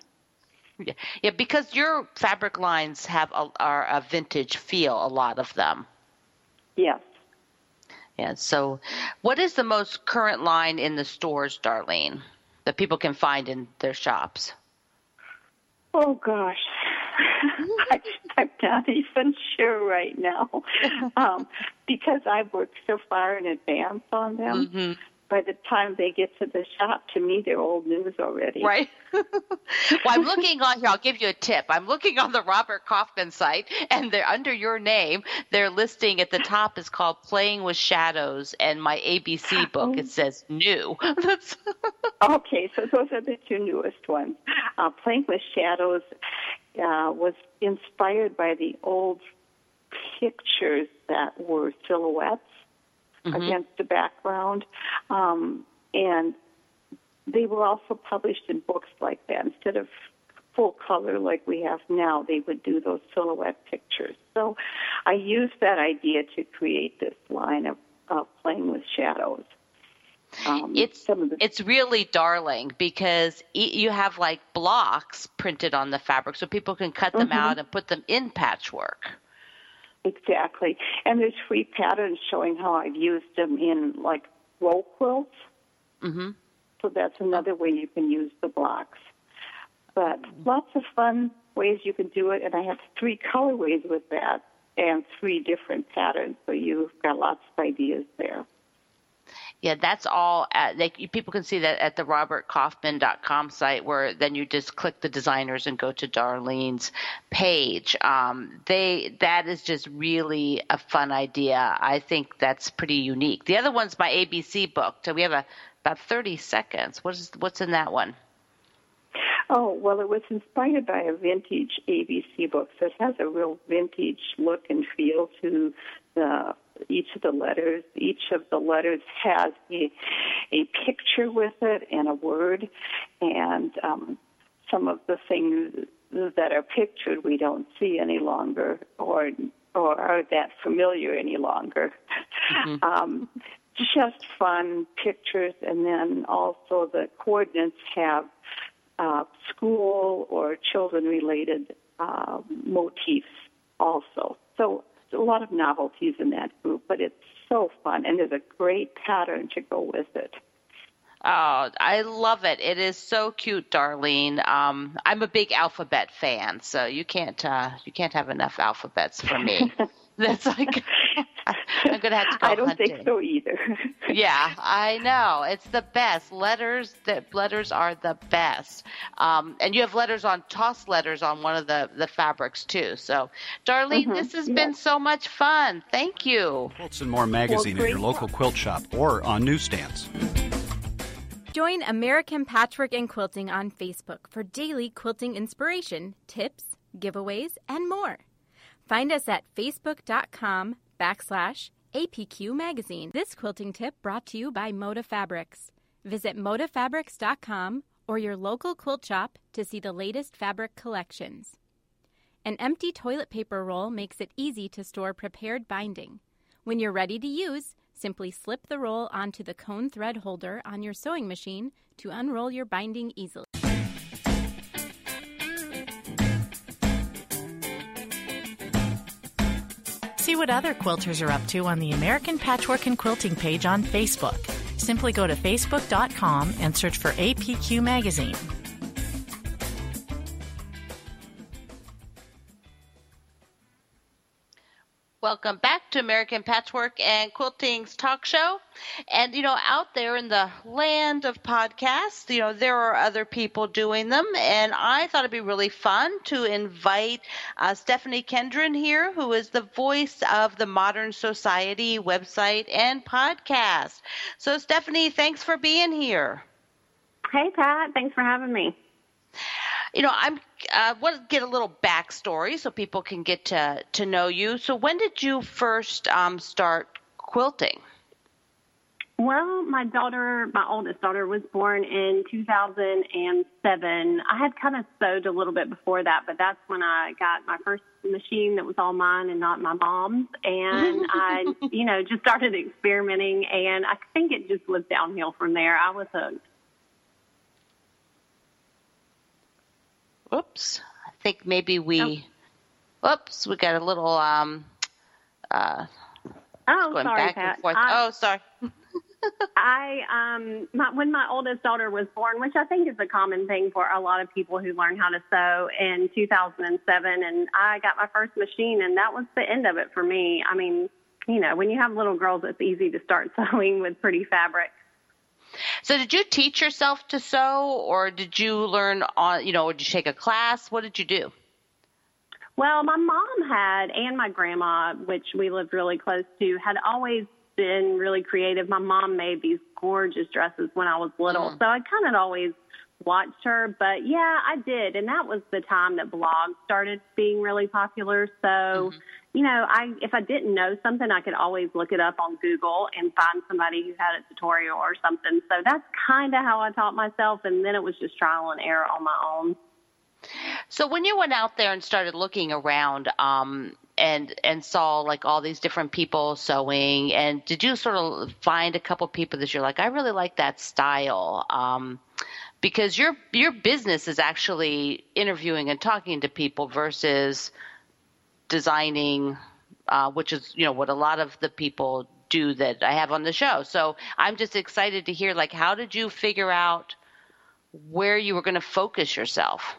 Yeah, yeah because your fabric lines have a, are a vintage feel, a lot of them. Yes. Yeah. So, what is the most current line in the stores, Darlene, that people can find in their shops? Oh gosh, I, I'm not even sure right now um, because I work so far in advance on them. Mm-hmm. By the time they get to the shop, to me they're old news already. Right. well, I'm looking on here. I'll give you a tip. I'm looking on the Robert Kaufman site, and they're under your name. Their listing at the top is called "Playing with Shadows," and my ABC book it says new. Okay, so those are the two newest ones. Uh, Playing with Shadows uh, was inspired by the old pictures that were silhouettes against the background. Um, and they were also published in books like that. Instead of full color like we have now, they would do those silhouette pictures. So I used that idea to create this line of, of playing with shadows. Um, it's the it's really darling because e- you have like blocks printed on the fabric, so people can cut them out and put them in patchwork. Exactly. And there's free patterns showing how I've used them in like row quilts. hmm So that's another way you can use the blocks. But lots of fun ways you can do it. And I have three colorways with that and three different patterns. So you've got lots of ideas there. Yeah, that's all. At, they, people can see that at the robertkaufman.com site, where then you just click the designers and go to Darlene's page. Um, they that is just really a fun idea. I think that's pretty unique. The other one's my ABC book. So we have a, about 30 seconds. What is what's in that one? Oh, well, it was inspired by a vintage ABC book, so it has a real vintage look and feel to the each of the letters. Each of the letters has a a picture with it and a word, and um, some of the things that are pictured we don't see any longer, or or are that familiar any longer. Um, just fun pictures, and then also the coordinates have uh, school or children related uh, motifs also. So a lot of novelties in that group, but it's so fun, and there's a great pattern to go with it. Oh, I love it. It is so cute, Darlene. Um, I'm a big alphabet fan, so you can't uh, you can't have enough alphabets for me. That's like I'm gonna have to go I don't hunting. think so either. yeah, I know. It's the best. Letters that letters are the best. Um, and you have letters on toss letters on one of the the fabrics too. So, Darlene, this has been so much fun. Thank you. Quilts and More magazine at your local quilt shop or on newsstands. Join American Patchwork and Quilting on Facebook for daily quilting inspiration, tips, giveaways, and more. Find us at facebook.com backslash APQ Magazine. This quilting tip brought to you by Moda Fabrics. Visit modafabrics.com or your local quilt shop to see the latest fabric collections. An empty toilet paper roll makes it easy to store prepared binding. When you're ready to use, simply slip the roll onto the cone thread holder on your sewing machine to unroll your binding easily. See what other quilters are up to on the American Patchwork and Quilting page on Facebook. Simply go to facebook.com and search for APQ Magazine. Welcome back to American Patchwork and Quilting's talk show. And, you know, out there in the land of podcasts, you know, there are other people doing them. And I thought it'd be really fun to invite uh, Stephanie Kendron here, who is the voice of the Modern Sewciety website and podcast. So, Stephanie, thanks for being here. Hey, Pat. Thanks for having me. You know, I'm uh, to get a little backstory so people can get to to know you. So, when did you first um, start quilting? Well, my daughter, my oldest daughter, was born in 2007. I had kind of sewed a little bit before that, but that's when I got my first machine that was all mine and not my mom's. And I, you know, just started experimenting, and I think it just was downhill from there. I was hooked. Oops. I think maybe we. Oops, we got a little. Um, uh, Oh, going sorry, back Pat. and forth. I- oh, sorry. I um my, when my oldest daughter was born, which I think is a common thing for a lot of people who learn how to sew in 2007 and I got my first machine and that was the end of it for me. I mean, you know, when you have little girls it's easy to start sewing with pretty fabric. So, did you teach yourself to sew, or did you learn on? You know, did you take a class? What did you do? Well, my mom had, and my grandma, which we lived really close to, had always been really creative. My mom made these gorgeous dresses when I was little, Mm. so I kind of always watched her. But yeah, I did, and that was the time that blogs started being really popular. So, you know, I if I didn't know something, I could always look it up on Google and find somebody who had a tutorial or something. So that's kind of how I taught myself, and then it was just trial and error on my own. So when you went out there and started looking around, um, and and saw like all these different people sewing, and did you sort of find a couple people that you're like, I really like that style? Um, because your your business is actually interviewing and talking to people versus designing, uh, which is you know what a lot of the people do that I have on the show. So I'm just excited to hear like how did you figure out where you were going to focus yourself?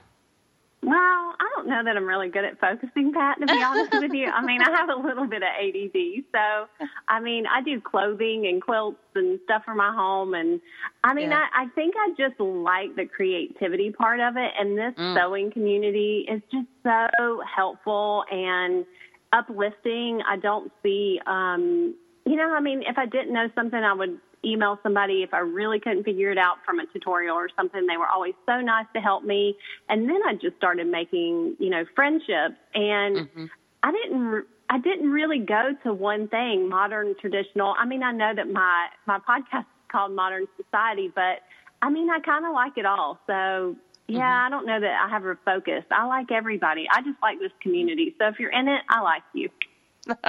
Well, I don't know that I'm really good at focusing, Pat, to be honest with you. I mean, I have a little bit of ADD. So, I mean, I do clothing and quilts and stuff for my home. And I mean, Yeah. I, I think I just like the creativity part of it. And this Mm. sewing community is just so helpful and uplifting. I don't see, um, you know, I mean, if I didn't know something, I would email somebody if I really couldn't figure it out from a tutorial or something. They were always so nice to help me. And then I just started making, you know, friendships and mm-hmm. I didn't I didn't really go to one thing, modern, traditional. I mean, I know that my my podcast is called Modern Sewciety, but I mean, I kind of like it all. So, yeah, mm-hmm. I don't know that I have a focus. I like everybody. I just like this community. So if you're in it, I like you.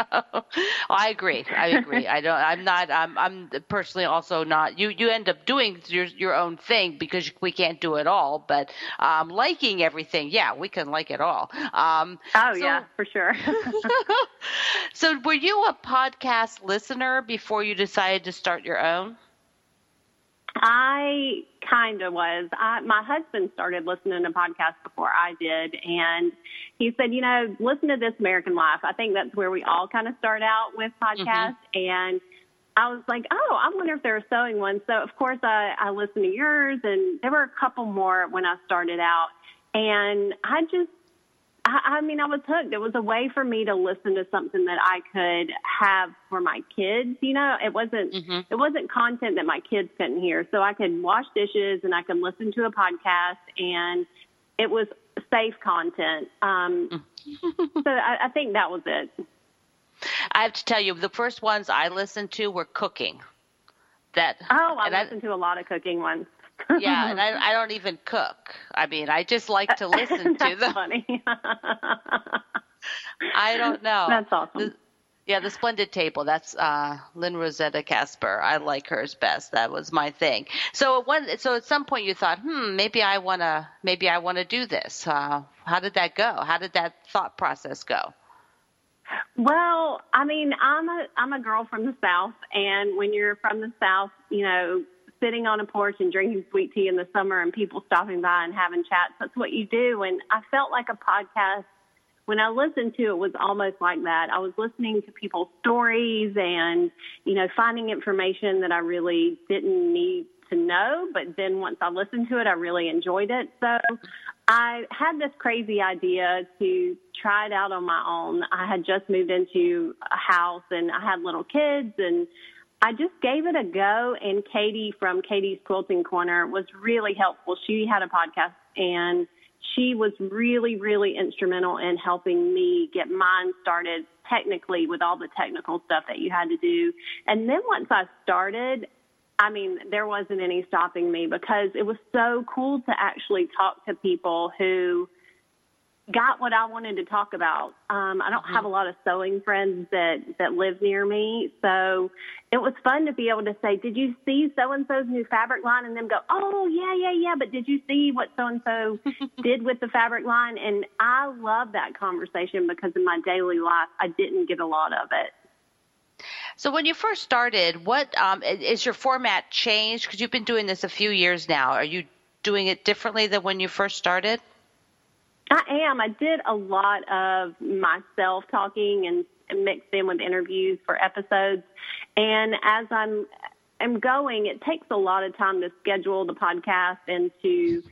I agree. I agree. I don't. I'm not. I'm. I'm personally also not. You. You end up doing your your own thing because we can't do it all. But um, liking everything, yeah, we can like it all. Um, Oh, so- yeah, for sure. So, were you a podcast listener before you decided to start your own? I kind of was. I, my husband started listening to podcasts before I did, and he said, you know, listen to This American Life. I think that's where we all kind of start out with mm-hmm. podcasts. And I was like, oh, I wonder if there are sewing ones. So, of course, I, I listened to yours, and there were a couple more when I started out. And I just, I, I mean, I was hooked. It was a way for me to listen to something that I could have for my kids. You know, it wasn't it wasn't content that my kids couldn't hear. So I could wash dishes and I could listen to a podcast, and it was safe content. Um, so I, I think that was it. I have to tell you, the first ones I listened to were cooking. That Oh, I and I- listened to a lot of cooking ones. Yeah, and I, I don't even cook. I mean, I just like to listen to That's them. funny. I don't know. That's awesome. The- yeah, the Splendid Table. That's uh, Lynne Rossetto Kasper. I like hers best. That was my thing. So when, so at some point you thought, hmm, maybe I wanna, maybe I wanna do this. Uh, how did that go? How did that thought process go? Well, I mean, I'm a I'm a girl from the South, and when you're from the South, you know, sitting on a porch and drinking sweet tea in the summer, and people stopping by and having chats, that's what you do. And I felt like a podcast when I listened to it was almost like that. I was listening to people's stories and, you know, finding information that I really didn't need to know. But then once I listened to it, I really enjoyed it. So I had this crazy idea to try it out on my own. I had just moved into a house and I had little kids and I just gave it a go. And Katie from Katie's Quilting Corner was really helpful. She had a podcast and she was really, really instrumental in helping me get mine started technically with all the technical stuff that you had to do. And then once I started, I mean, there wasn't any stopping me because it was so cool to actually talk to people who got what I wanted to talk about. Um, I don't have a lot of sewing friends that that live near me, so it was fun to be able to say, "Did you see so and so's new fabric line?" and them go, "Oh yeah, yeah, yeah." But did you see what so and so did with the fabric line? And I love that conversation because in my daily life, I didn't get a lot of it. So when you first started, what um, is your format changed? Because you've been doing this a few years now. Are you doing it differently than when you first started? I am. I did a lot of myself talking and, and mixed in with interviews for episodes. And as I'm am going, it takes a lot of time to schedule the podcast and to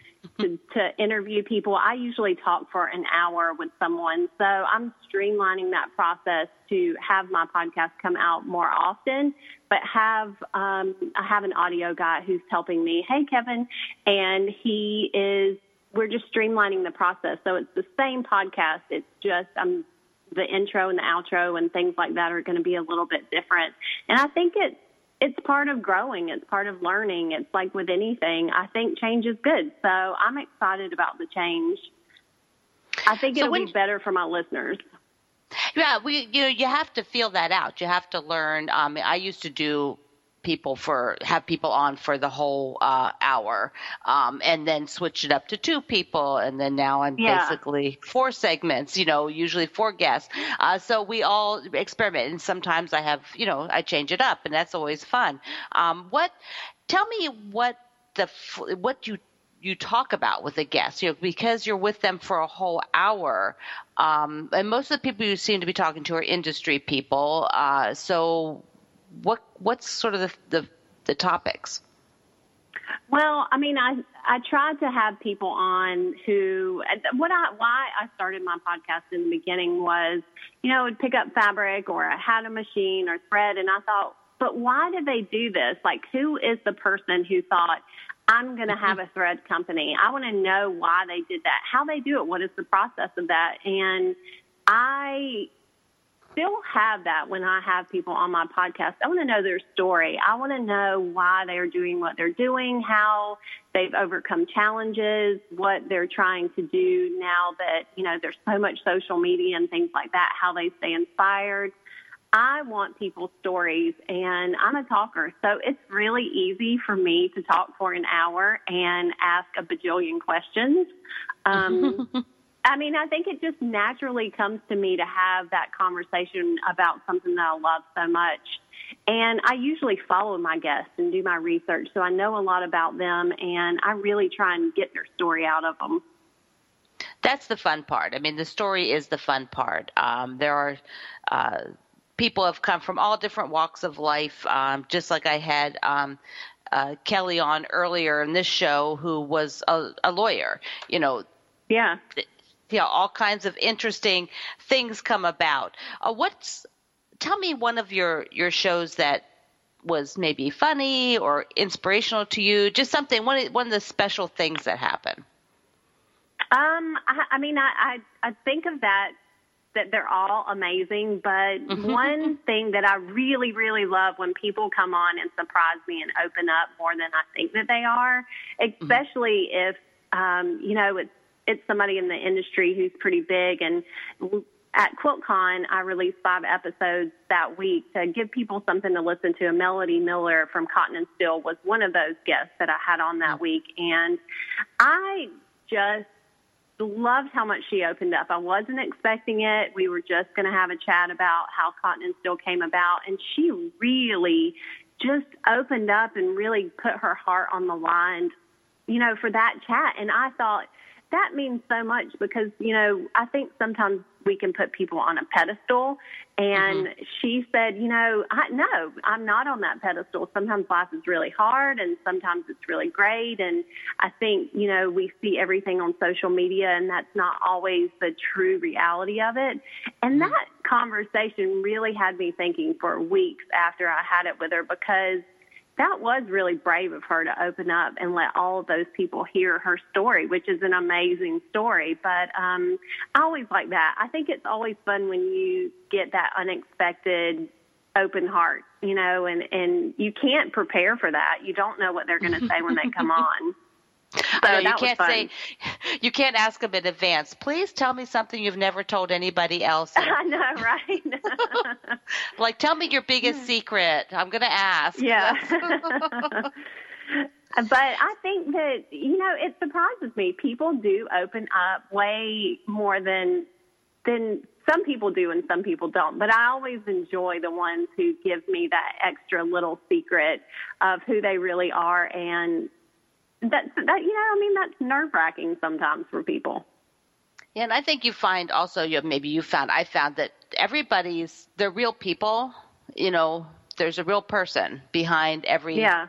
to, to interview people. I usually talk for an hour with someone, so I'm streamlining that process to have my podcast come out more often. But have um, I have an audio guy who's helping me. Hey, Kevin, and he is. We're just streamlining the process, so it's the same podcast. It's just I'm the intro and the outro and things like that are going to be a little bit different. And I think it's it's part of growing. It's part of learning. It's like with anything. I think change is good. So I'm excited about the change. I think it'll when, be better for my listeners. Yeah, we you know you have to feel that out. You have to learn. Um, I used to do people for have people on for the whole uh, hour, um, and then switch it up to two people, and then now I'm yeah. basically four segments. You know, usually four guests. Uh, so we all experiment, and sometimes I have you know I change it up, and that's always fun. Um, what? Tell me what the what you you talk about with a guest, you know, because you're with them for a whole hour. Um, and most of the people you seem to be talking to are industry people. Uh, so what what's sort of the, the, the topics? Well, I mean, I I tried to have people on who what I why I started my podcast in the beginning was you know would pick up fabric or I had a machine or thread, and I thought, but why did they do this? Like, who is the person who thought I'm going to mm-hmm. have a thread company? I want to know why they did that, how they do it, what is the process of that, and I still have that when I have people on my podcast. I want to know their story. I want to know why they are doing what they're doing, how they've overcome challenges, what they're trying to do now that, you know, there's so much social media and things like that, how they stay inspired. I want people's stories and I'm a talker. So it's really easy for me to talk for an hour and ask a bajillion questions. Um, I mean, I think it just naturally comes to me to have that conversation about something that I love so much. And I usually follow my guests and do my research, so I know a lot about them, and I really try and get their story out of them. That's the fun part. I mean, the story is the fun part. Um, there are uh, people have come from all different walks of life, um, just like I had. Um, uh, Kelly on earlier in this show, who was a, a lawyer. You know, yeah, you know, all kinds of interesting things come about. Uh, what's tell me one of your your shows that was maybe funny or inspirational to you? Just something one of, one of the special things that happened. Um, I, I mean, I, I I think of that that they're all amazing, but mm-hmm. one thing that I really, really love when people come on and surprise me and open up more than I think that they are, mm-hmm. especially mm-hmm. if um, you know it's it's somebody in the industry who's pretty big and at QuiltCon, I released five episodes that week to give people something to listen to. And Melody Miller from Cotton and Steel was one of those guests that I had on that mm-hmm. week. And I just loved how much she opened up. I wasn't expecting it. We were just going to have a chat about how Cotton and Steel came about. And she really just opened up and really put her heart on the line, you know, for that chat. And I thought, that means so much because, you know, I think sometimes we can put people on a pedestal. And mm-hmm. she said, you know, I, no, I'm not on that pedestal. Sometimes life is really hard and sometimes it's really great. And I think, you know, we see everything on social media and that's not always the true reality of it. And mm-hmm. that conversation really had me thinking for weeks after I had it with her because – that was really brave of her to open up and let all of those people hear her story, which is an amazing story. But um, I always like that. I think it's always fun when you get that unexpected open heart, you know, and and you can't prepare for that. You don't know what they're going to say when they come on. So I know, you can't say, you can't ask them in advance. Please tell me something you've never told anybody else. I know, right? like, tell me your biggest hmm. secret. I'm going to ask. Yeah. but I think that you know it surprises me. People do open up way more than then some people do and some people don't. But I always enjoy the ones who give me that extra little secret of who they really are, and that that you know, I mean, that's nerve wracking sometimes for people. Yeah, and I think you find also, you know, maybe you found, I found that everybody's, they're real people. You know, there's a real person behind every yeah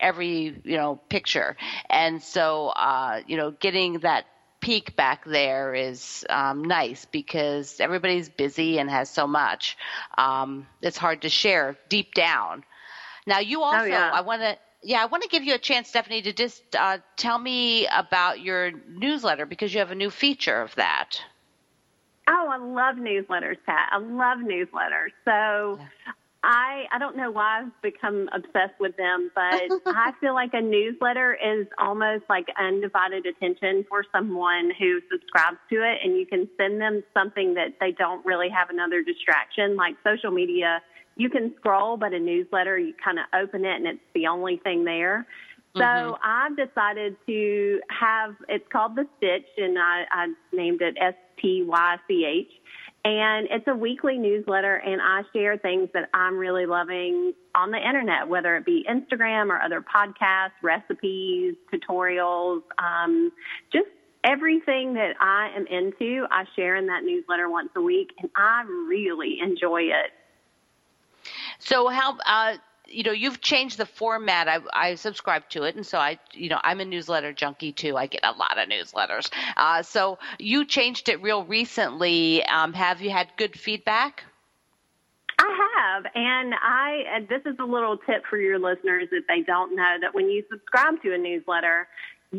every you know picture and so uh you know getting that peek back there is um, nice because everybody's busy and has so much. Um, it's hard to share deep down. Now, you also, oh, yeah. I want to. Yeah, I want to give you a chance, Stephanie, to just uh, tell me about your newsletter because you have a new feature of that. Oh, I love newsletters, Pat. I love newsletters. So yeah. I I don't know why I've become obsessed with them, but I feel like a newsletter is almost like undivided attention for someone who subscribes to it and you can send them something that they don't really have another distraction like social media. You can scroll, but a newsletter you kind of open it and it's the only thing there. So mm-hmm. I've decided to have it's called the Stych and I, I named it S T Y C H and it's a weekly newsletter, and I share things that I'm really loving on the internet, whether it be Instagram or other podcasts, recipes, tutorials, um, just everything that I am into, I share in that newsletter once a week, and I really enjoy it. So, how uh, you know you've changed the format. I, I subscribe to it and so i you know i'm a newsletter junkie too. I get a lot of newsletters. Uh, so you changed it real recently. Um, have you had good feedback? I have, and I. And this is a little tip for your listeners if they don't know that when you subscribe to a newsletter,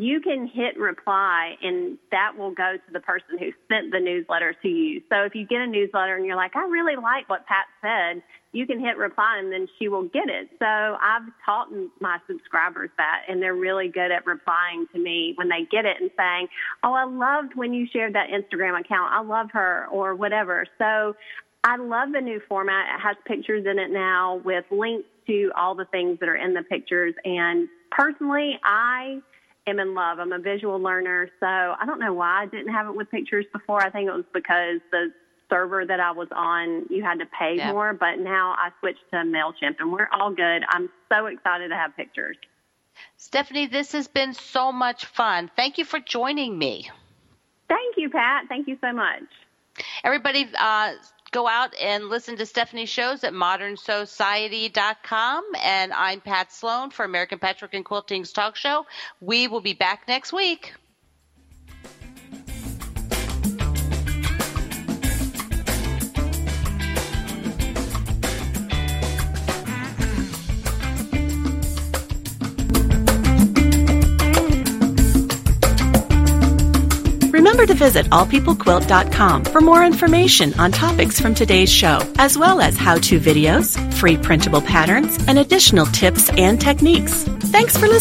you can hit reply and that will go to the person who sent the newsletter to you. So if you get a newsletter and you're like, I really like what Pat said, you can hit reply and then she will get it. So I've taught my subscribers that and they're really good at replying to me when they get it and saying, Oh, I loved when you shared that Instagram account. I love her or whatever. So I love the new format. It has pictures in it now with links to all the things that are in the pictures. And personally, I am in love. I'm a visual learner, so I don't know why I didn't have it with pictures before. I think it was because the server that I was on, you had to pay yeah. more, but now I switched to MailChimp and we're all good. I'm so excited to have pictures. Stephanie, this has been so much fun. Thank you for joining me. Thank you, Pat. Thank you so much. Everybody, uh, go out and listen to Stephanie's shows at modernsewciety.com. And I'm Pat Sloan for American Patchwork and Quilting's talk show. We will be back next week. Remember to visit allpeoplequilt.com for more information on topics from today's show, as well as how to videos, free printable patterns, and additional tips and techniques. Thanks for listening.